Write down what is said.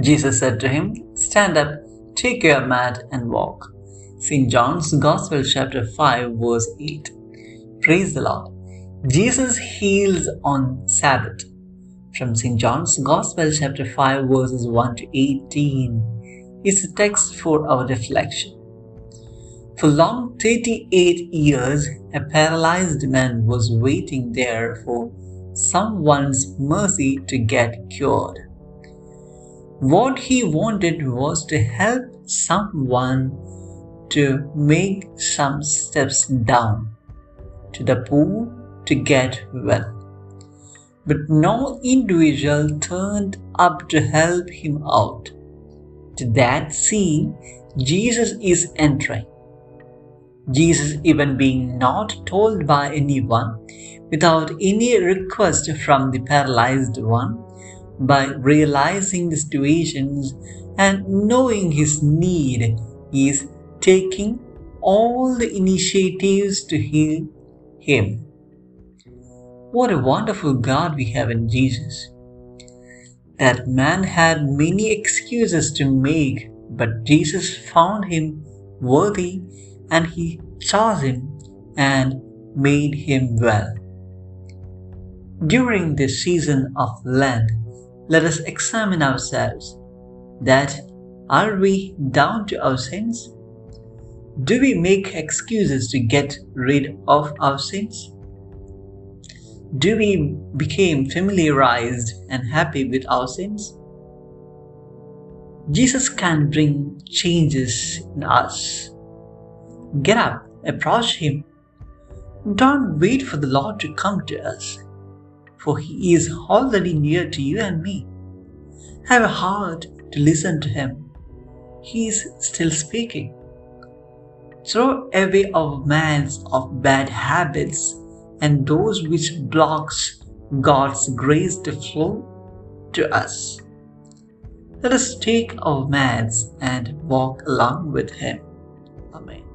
Jesus said to him, Stand up, take your mat, and walk. St. John's Gospel, chapter 5, verse 8. Praise the Lord. Jesus heals on Sabbath. From St. John's Gospel, chapter 5, verses 1 to 18, is the text for our reflection. For long 38 years, a paralyzed man was waiting there for someone's mercy to get cured. What he wanted was to help someone to make some steps down to the pool to get well. But no individual turned up to help him out. To that scene, Jesus is entering. Jesus, even being not told by anyone, without any request from the paralyzed one, by realizing the situations and knowing his need, he is taking all the initiatives to heal him. What a wonderful God we have in Jesus. That man had many excuses to make, but Jesus found him worthy and he chose him and made him well. During this season of Lent, let us examine ourselves that are we down to our sins? Do we make excuses to get rid of our sins? Do we become familiarized and happy with our sins? Jesus can bring changes in us. Get up, approach Him. Don't wait for the Lord to come to us for he is already near to you and me. Have a heart to listen to him. He is still speaking. Throw away our minds of bad habits and those which blocks God's grace to flow to us. Let us take our mats and walk along with Him. Amen.